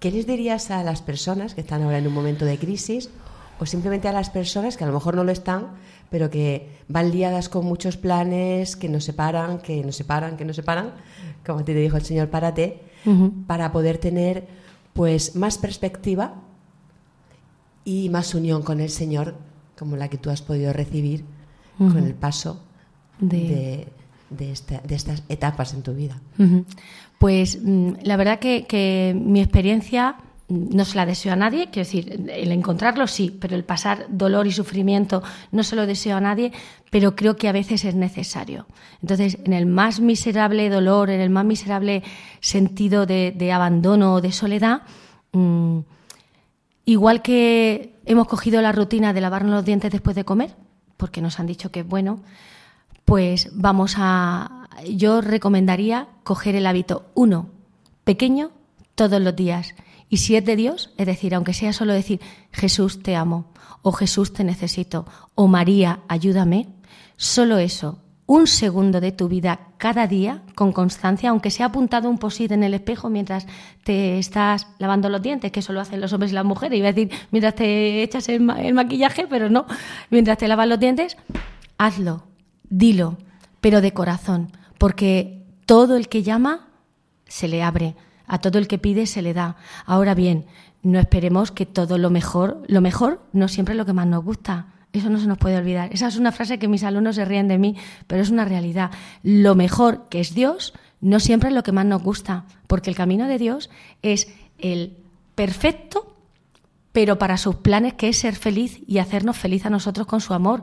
¿qué les dirías a las personas que están ahora en un momento de crisis o simplemente a las personas que a lo mejor no lo están, pero que van liadas con muchos planes, que nos separan, que nos separan, que nos separan, como te dijo el Señor, párate, Ujú. para poder tener pues más perspectiva y más unión con el Señor, como la que tú has podido recibir con el paso De- de, de esta- de estas etapas en tu vida. Pues mm, la verdad que, que mi experiencia no se la deseo a nadie, quiero decir, el encontrarlo sí, pero el pasar dolor y sufrimiento no se lo deseo a nadie, pero creo que a veces es necesario. Entonces, en el más miserable dolor, en el más miserable sentido de, abandono o de soledad, mm, igual que hemos cogido la rutina de lavarnos los dientes después de comer, porque nos han dicho que es bueno, pues vamos a. Yo recomendaría coger el hábito, uno, pequeño, todos los días. Y si es de Dios, es decir, aunque sea solo decir Jesús te amo, o Jesús te necesito, o María ayúdame, solo eso, un segundo de tu vida cada día con constancia, aunque sea apuntado un posit en el espejo mientras te estás lavando los dientes, que eso lo hacen los hombres y las mujeres, iba a decir mientras te echas el, ma- el maquillaje, pero no, mientras te lavas los dientes, hazlo, dilo, pero de corazón, porque todo el que llama se le abre, a todo el que pide se le da. Ahora bien, no esperemos que todo lo mejor, lo mejor no siempre es lo que más nos gusta. Eso no se nos puede olvidar. Esa es una frase que mis alumnos se ríen de mí, pero es una realidad. Lo mejor que es Dios no siempre es lo que más nos gusta, porque el camino de Dios es el perfecto, pero para sus planes que es ser feliz y hacernos feliz a nosotros con su amor.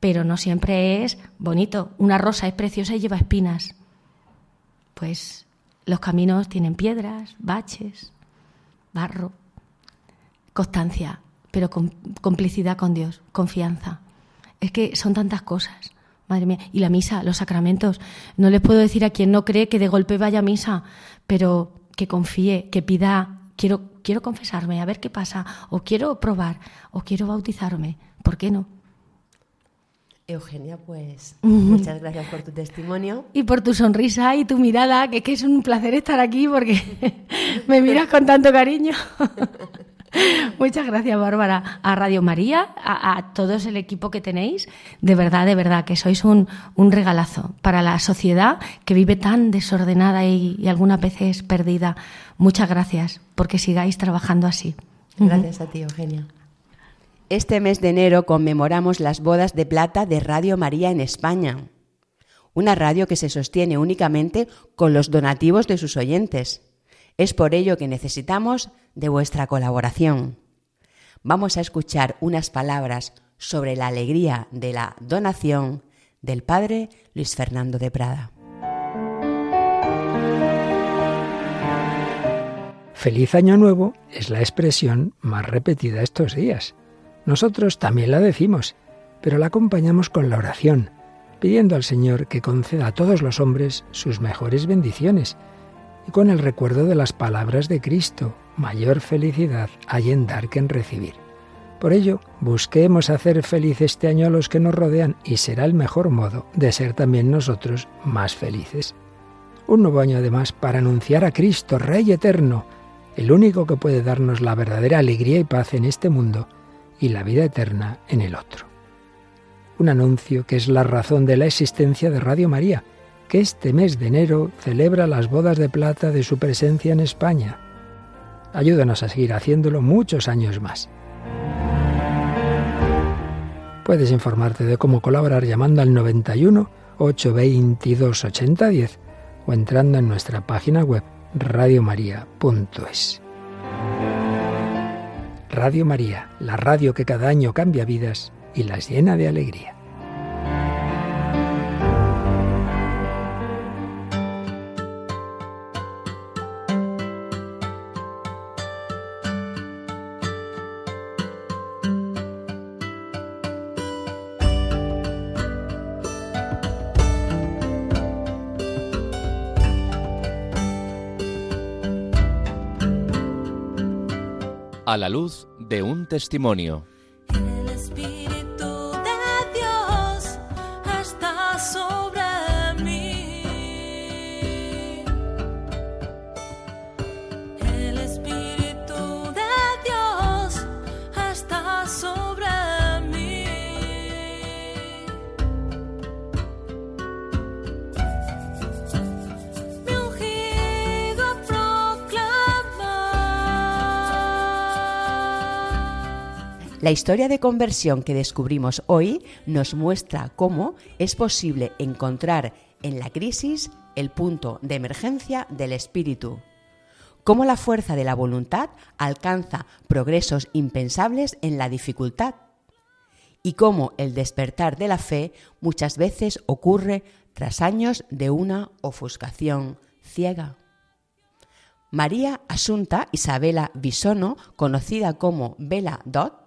Pero no siempre es bonito. Una rosa es preciosa y lleva espinas. Pues Los caminos tienen piedras, baches, barro, constancia, pero con complicidad con Dios, confianza. Es que son tantas cosas. Madre mía, y la misa, los sacramentos. No les puedo decir a quien no cree que de golpe vaya a misa, pero que confíe, que pida, quiero, quiero confesarme, a ver qué pasa, o quiero probar, o quiero bautizarme. ¿Por qué no? Eugenia, pues muchas gracias por tu testimonio. Y por tu sonrisa y tu mirada, que, que es un placer estar aquí porque me miras con tanto cariño. Muchas gracias, Bárbara, a Radio María, a, a, todos el equipo que tenéis. De verdad, de verdad, que sois un, un regalazo para la sociedad que vive tan desordenada y, y, algunas veces perdida. Muchas gracias porque sigáis trabajando así. Gracias uh -huh. a ti, Eugenia. Este mes de enero conmemoramos las bodas de plata de Radio María en España, una radio que se sostiene únicamente con los donativos de sus oyentes. Es por ello que necesitamos de vuestra colaboración. Vamos a escuchar unas palabras sobre la alegría de la donación del padre Luis Fernando de Prada. Feliz Año Nuevo es la expresión más repetida estos días. Nosotros también la decimos, pero la acompañamos con la oración, pidiendo al Señor que conceda a todos los hombres sus mejores bendiciones y con el recuerdo de las palabras de Cristo, mayor felicidad hay en dar que en recibir. Por ello, busquemos hacer feliz este año a los que nos rodean y será el mejor modo de ser también nosotros más felices. Un nuevo año además para anunciar a Cristo, Rey eterno, el único que puede darnos la verdadera alegría y paz en este mundo y la vida eterna en el otro. Un anuncio que es la razón de la existencia de Radio María, que este mes de enero celebra las bodas de plata de su presencia en España. Ayúdanos a seguir haciéndolo muchos años más. Puedes informarte de cómo colaborar llamando al 91 822 8010 o entrando en nuestra página web radiomaria.es. Radio María, la radio que cada año cambia vidas y las llena de alegría. A la luz de un testimonio. La historia de conversión que descubrimos hoy nos muestra cómo es posible encontrar en la crisis el punto de emergencia del espíritu, cómo la fuerza de la voluntad alcanza progresos impensables en la dificultad y cómo el despertar de la fe muchas veces ocurre tras años de una ofuscación ciega. María Asunta Isabela Bisono, conocida como Bella Dot,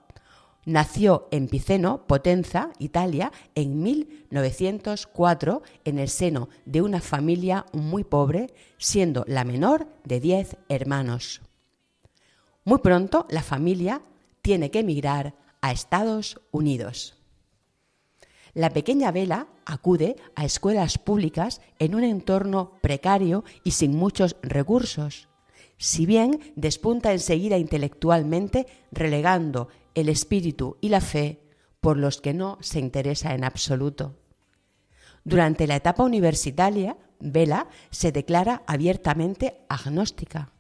nació en Piceno, Potenza, Italia, en 1904 en el seno de una familia muy pobre, siendo la menor de diez hermanos. Muy pronto la familia tiene que emigrar a Estados Unidos. La pequeña Vela acude a escuelas públicas en un entorno precario y sin muchos recursos, si bien despunta enseguida intelectualmente relegando el espíritu y la fe por los que no se interesa en absoluto. Durante la etapa universitaria, Vela se declara abiertamente agnóstica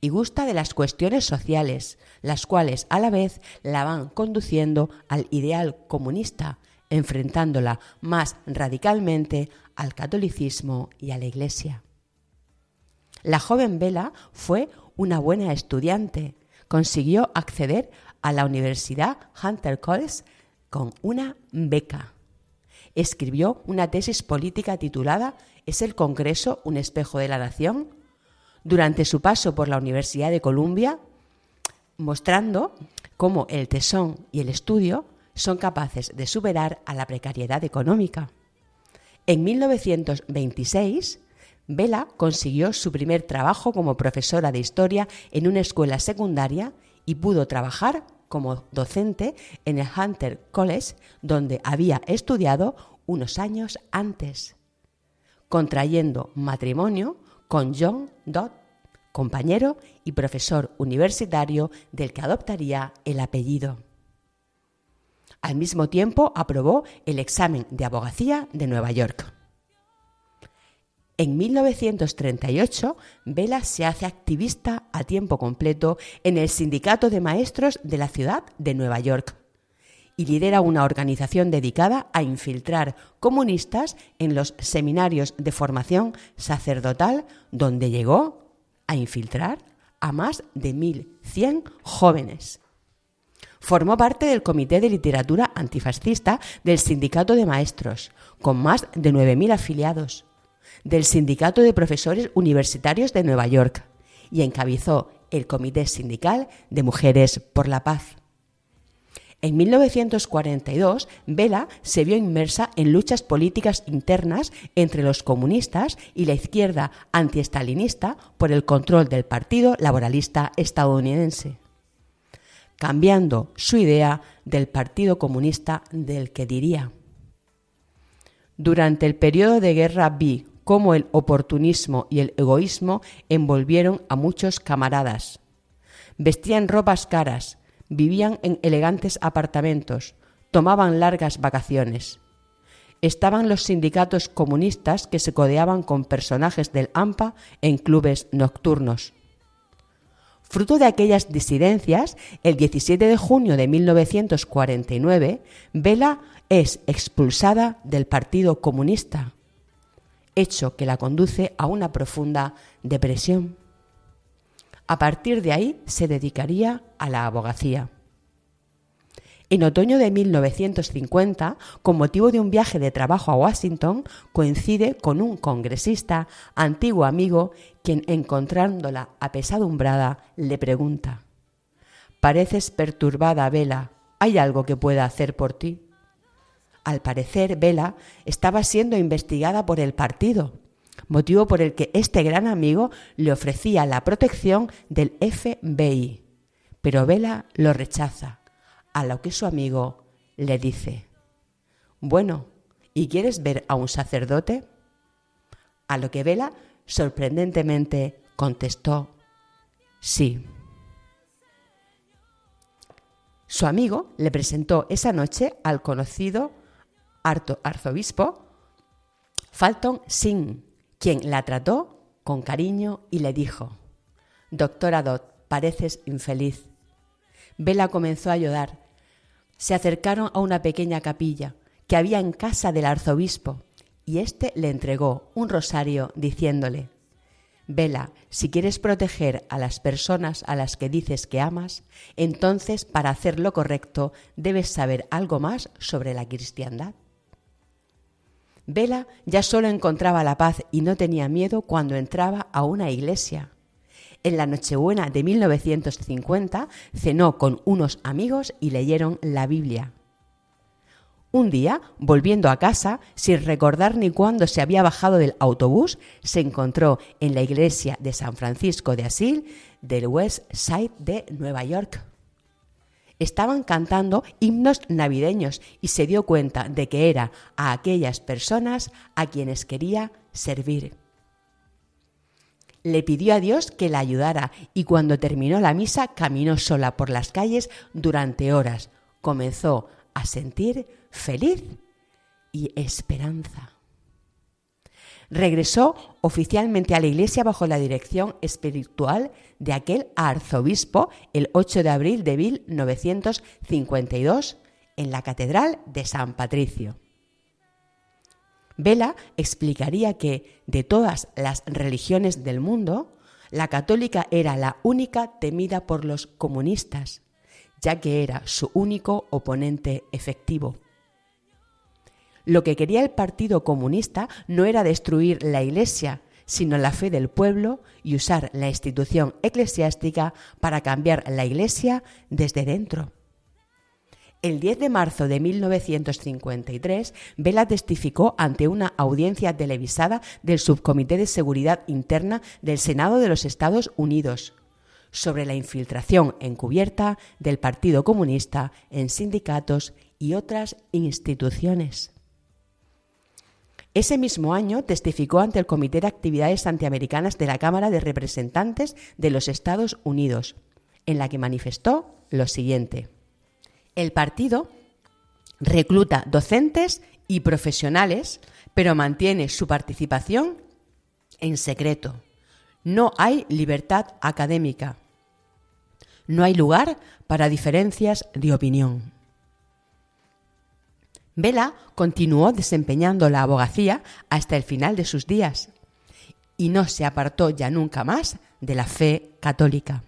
y gusta de las cuestiones sociales, las cuales a la vez la van conduciendo al ideal comunista, enfrentándola más radicalmente al catolicismo y a la Iglesia. La joven Vela fue una buena estudiante, consiguió acceder a la Universidad Hunter College con una beca. Escribió una tesis política titulada ¿Es el Congreso un espejo de la nación? Durante su paso por la Universidad de Columbia, mostrando cómo el tesón y el estudio son capaces de superar a la precariedad económica. En 1926, Vela consiguió su primer trabajo como profesora de historia en una escuela secundaria y pudo trabajar como docente en el Hunter College, donde había estudiado unos años antes, contrayendo matrimonio con John Dodd, compañero y profesor universitario del que adoptaría el apellido. Al mismo tiempo aprobó el examen de abogacía de Nueva York. En 1938, Vela se hace activista a tiempo completo en el Sindicato de Maestros de la ciudad de Nueva York y lidera una organización dedicada a infiltrar comunistas en los seminarios de formación sacerdotal, donde llegó a infiltrar a más de 1.100 jóvenes. Formó parte del Comité de Literatura Antifascista del Sindicato de Maestros, con más de 9.000 afiliados del Sindicato de Profesores Universitarios de Nueva York y encabezó el Comité Sindical de Mujeres por la Paz. En 1942, Vela se vio inmersa en luchas políticas internas entre los comunistas y la izquierda antiestalinista por el control del Partido Laboralista estadounidense, cambiando su idea del Partido Comunista del que diría. Durante el periodo de guerra vi cómo el oportunismo y el egoísmo envolvieron a muchos camaradas. Vestían ropas caras, vivían en elegantes apartamentos, tomaban largas vacaciones. Estaban los sindicatos comunistas que se codeaban con personajes del AMPA en clubes nocturnos. Fruto de aquellas disidencias, el 17 de junio de 1949, Vela es expulsada del Partido Comunista hecho que la conduce a una profunda depresión. A partir de ahí se dedicaría a la abogacía. En otoño de 1950, con motivo de un viaje de trabajo a Washington, coincide con un congresista, antiguo amigo, quien encontrándola apesadumbrada le pregunta, Pareces perturbada, Vela, ¿hay algo que pueda hacer por ti? Al parecer, Vela estaba siendo investigada por el partido, motivo por el que este gran amigo le ofrecía la protección del FBI. Pero Vela lo rechaza, a lo que su amigo le dice, Bueno, ¿y quieres ver a un sacerdote? A lo que Vela sorprendentemente contestó, Sí. Su amigo le presentó esa noche al conocido arzobispo Falton Singh, quien la trató con cariño y le dijo, Doctora Dodd, pareces infeliz. Vela comenzó a llorar. Se acercaron a una pequeña capilla que había en casa del arzobispo y éste le entregó un rosario diciéndole, Vela, si quieres proteger a las personas a las que dices que amas, entonces para hacer lo correcto debes saber algo más sobre la cristiandad. Vela ya solo encontraba la paz y no tenía miedo cuando entraba a una iglesia. En la Nochebuena de 1950 cenó con unos amigos y leyeron la Biblia. Un día, volviendo a casa, sin recordar ni cuándo se había bajado del autobús, se encontró en la iglesia de San Francisco de Asís del West Side de Nueva York estaban cantando himnos navideños y se dio cuenta de que era a aquellas personas a quienes quería servir. Le pidió a Dios que la ayudara y cuando terminó la misa caminó sola por las calles durante horas. Comenzó a sentir feliz y esperanza regresó oficialmente a la iglesia bajo la dirección espiritual de aquel arzobispo el 8 de abril de 1952 en la Catedral de San Patricio. Vela explicaría que de todas las religiones del mundo, la católica era la única temida por los comunistas, ya que era su único oponente efectivo. Lo que quería el Partido Comunista no era destruir la Iglesia, sino la fe del pueblo y usar la institución eclesiástica para cambiar la Iglesia desde dentro. El 10 de marzo de 1953, Vela testificó ante una audiencia televisada del Subcomité de Seguridad Interna del Senado de los Estados Unidos sobre la infiltración encubierta del Partido Comunista en sindicatos y otras instituciones. Ese mismo año testificó ante el Comité de Actividades Antiamericanas de la Cámara de Representantes de los Estados Unidos, en la que manifestó lo siguiente. El partido recluta docentes y profesionales, pero mantiene su participación en secreto. No hay libertad académica. No hay lugar para diferencias de opinión. Vela continuó desempeñando la abogacía hasta el final de sus días y no se apartó ya nunca más de la fe católica.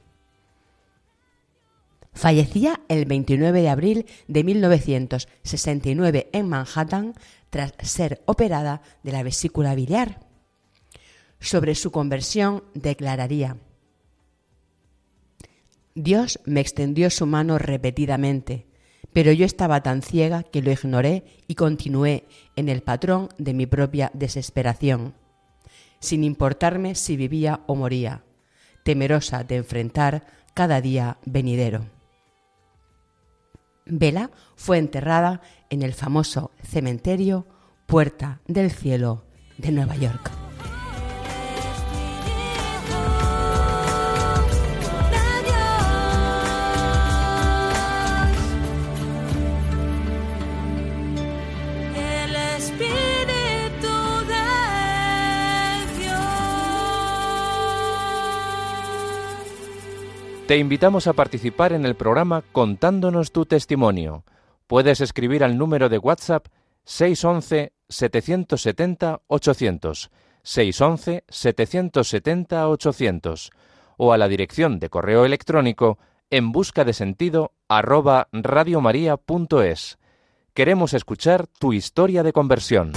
Fallecía el 29 de abril de 1969 en Manhattan tras ser operada de la vesícula biliar. Sobre su conversión declararía, Dios me extendió su mano repetidamente, pero yo estaba tan ciega que lo ignoré y continué en el patrón de mi propia desesperación, sin importarme si vivía o moría, temerosa de enfrentar cada día venidero. Vela fue enterrada en el famoso cementerio Puerta del Cielo de Nueva York. Te invitamos a participar en el programa contándonos tu testimonio. Puedes escribir al número de WhatsApp 611-770-800, 611-770-800 o a la dirección de correo electrónico en busca de sentido arroba radiomaria.es. Queremos escuchar tu historia de conversión.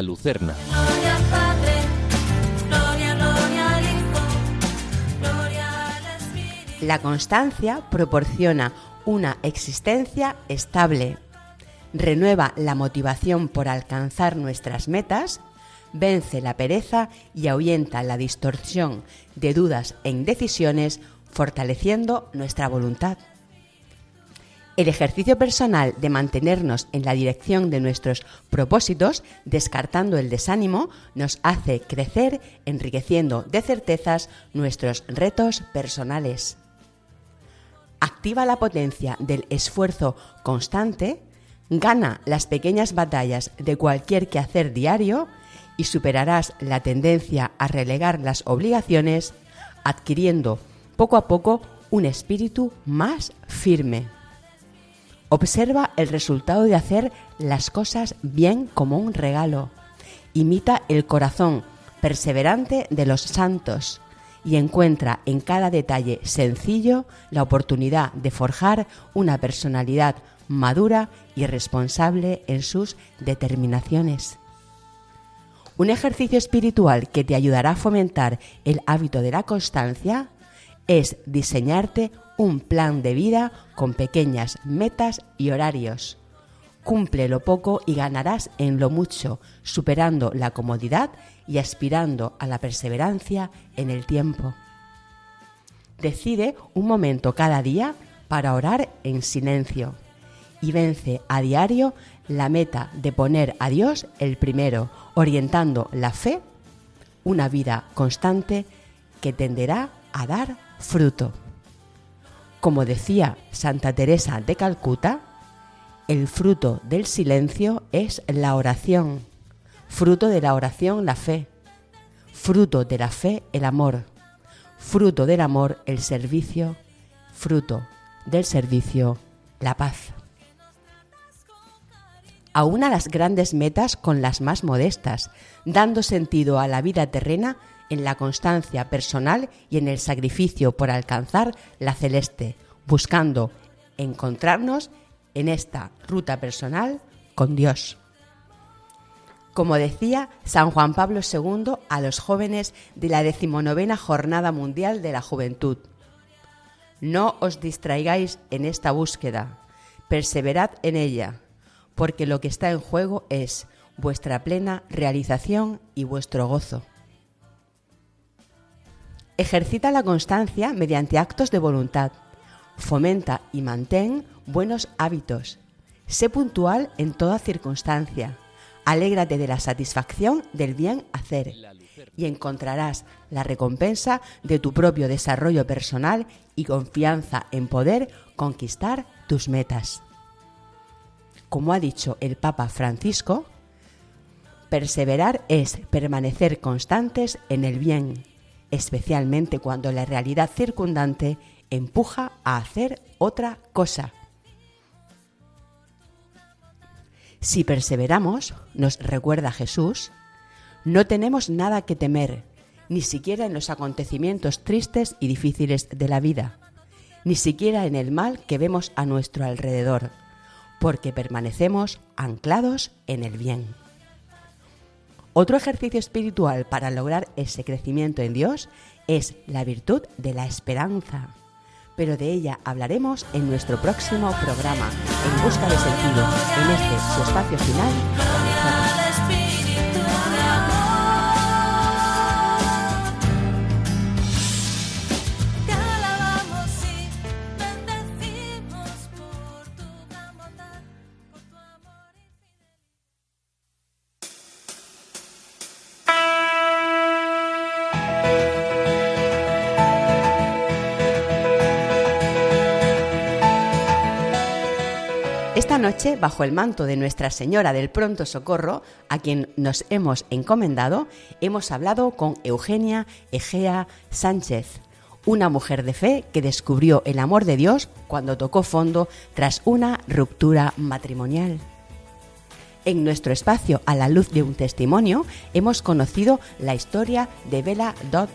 Al Espíritu. La constancia proporciona una existencia estable, renueva la motivación por alcanzar nuestras metas, vence la pereza y ahuyenta la distorsión de dudas e indecisiones, fortaleciendo nuestra voluntad. El ejercicio personal de mantenernos en la dirección de nuestros propósitos, descartando el desánimo, nos hace crecer, enriqueciendo de certezas nuestros retos personales. Activa la potencia del esfuerzo constante, gana las pequeñas batallas de cualquier quehacer diario y superarás la tendencia a relegar las obligaciones, adquiriendo poco a poco un espíritu más firme. Observa el resultado de hacer las cosas bien como un regalo. Imita el corazón perseverante de los santos y encuentra en cada detalle sencillo la oportunidad de forjar una personalidad madura y responsable en sus determinaciones. Un ejercicio espiritual que te ayudará a fomentar el hábito de la constancia es diseñarte un plan de vida con pequeñas metas y horarios. Cumple lo poco y ganarás en lo mucho, superando la comodidad y aspirando a la perseverancia en el tiempo. Decide un momento cada día para orar en silencio y vence a diario la meta de poner a Dios el primero, orientando la fe, una vida constante que tenderá a dar fruto. Como decía Santa Teresa de Calcuta, el fruto del silencio es la oración, fruto de la oración la fe, fruto de la fe el amor, fruto del amor el servicio. Fruto del servicio, la paz. Aúna las grandes metas con las más modestas, dando sentido a la vida terrena en la constancia personal y en el sacrificio por alcanzar la celeste, buscando encontrarnos en esta ruta personal con Dios. Como decía San Juan Pablo II a los jóvenes de la decimonovena Jornada Mundial de la Juventud, no os distraigáis en esta búsqueda, perseverad en ella, porque lo que está en juego es vuestra plena realización y vuestro gozo. Ejercita la constancia mediante actos de voluntad. Fomenta y mantén buenos hábitos. Sé puntual en toda circunstancia. Alégrate de la satisfacción del bien hacer y encontrarás la recompensa de tu propio desarrollo personal y confianza en poder conquistar tus metas. Como ha dicho el Papa Francisco, perseverar es permanecer constantes en el bien, especialmente cuando la realidad circundante empuja a hacer otra cosa. Si perseveramos, nos recuerda Jesús, no tenemos nada que temer, ni siquiera en los acontecimientos tristes y difíciles de la vida, ni siquiera en el mal que vemos a nuestro alrededor, porque permanecemos anclados en el bien. Otro ejercicio espiritual para lograr ese crecimiento en Dios es la virtud de la esperanza. Pero de ella hablaremos en nuestro próximo programa, En Busca de Sentido, en este su espacio final. Bajo el manto de Nuestra Señora del Pronto Socorro, a quien nos hemos encomendado, hemos hablado con Eugenia Egea Sánchez, una mujer de fe que descubrió el amor de Dios cuando tocó fondo tras una ruptura matrimonial. En nuestro espacio A la luz de un testimonio hemos conocido la historia de Bella Dodd,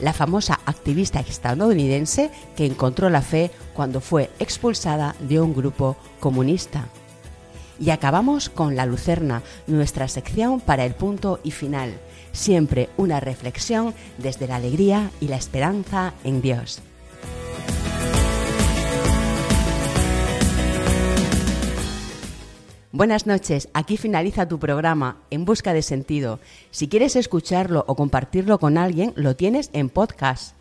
la famosa activista estadounidense que encontró la fe cuando fue expulsada de un grupo comunista. Y acabamos con La Lucerna, nuestra sección para el punto y final, siempre una reflexión desde la alegría y la esperanza en Dios. Buenas noches, aquí finaliza tu programa En Busca de Sentido. Si quieres escucharlo o compartirlo con alguien, lo tienes en podcast.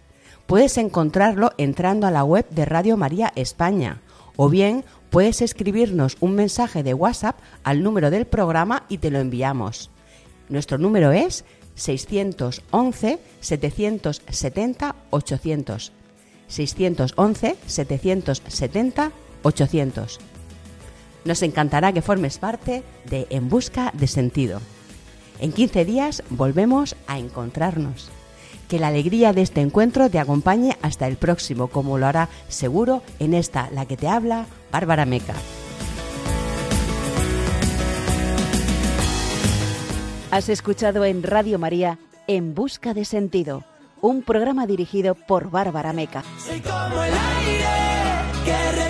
Puedes encontrarlo entrando a la web de Radio María España o bien puedes escribirnos un mensaje de WhatsApp al número del programa y te lo enviamos. Nuestro número es 611 770 800. 611 770 800. Nos encantará que formes parte de En Busca de Sentido. En 15 días volvemos a encontrarnos. Que la alegría de este encuentro te acompañe hasta el próximo, como lo hará seguro en esta, la que te habla, Bárbara Meca. Has escuchado en Radio María En Busca de Sentido, un programa dirigido por Bárbara Meca. Soy como el aire que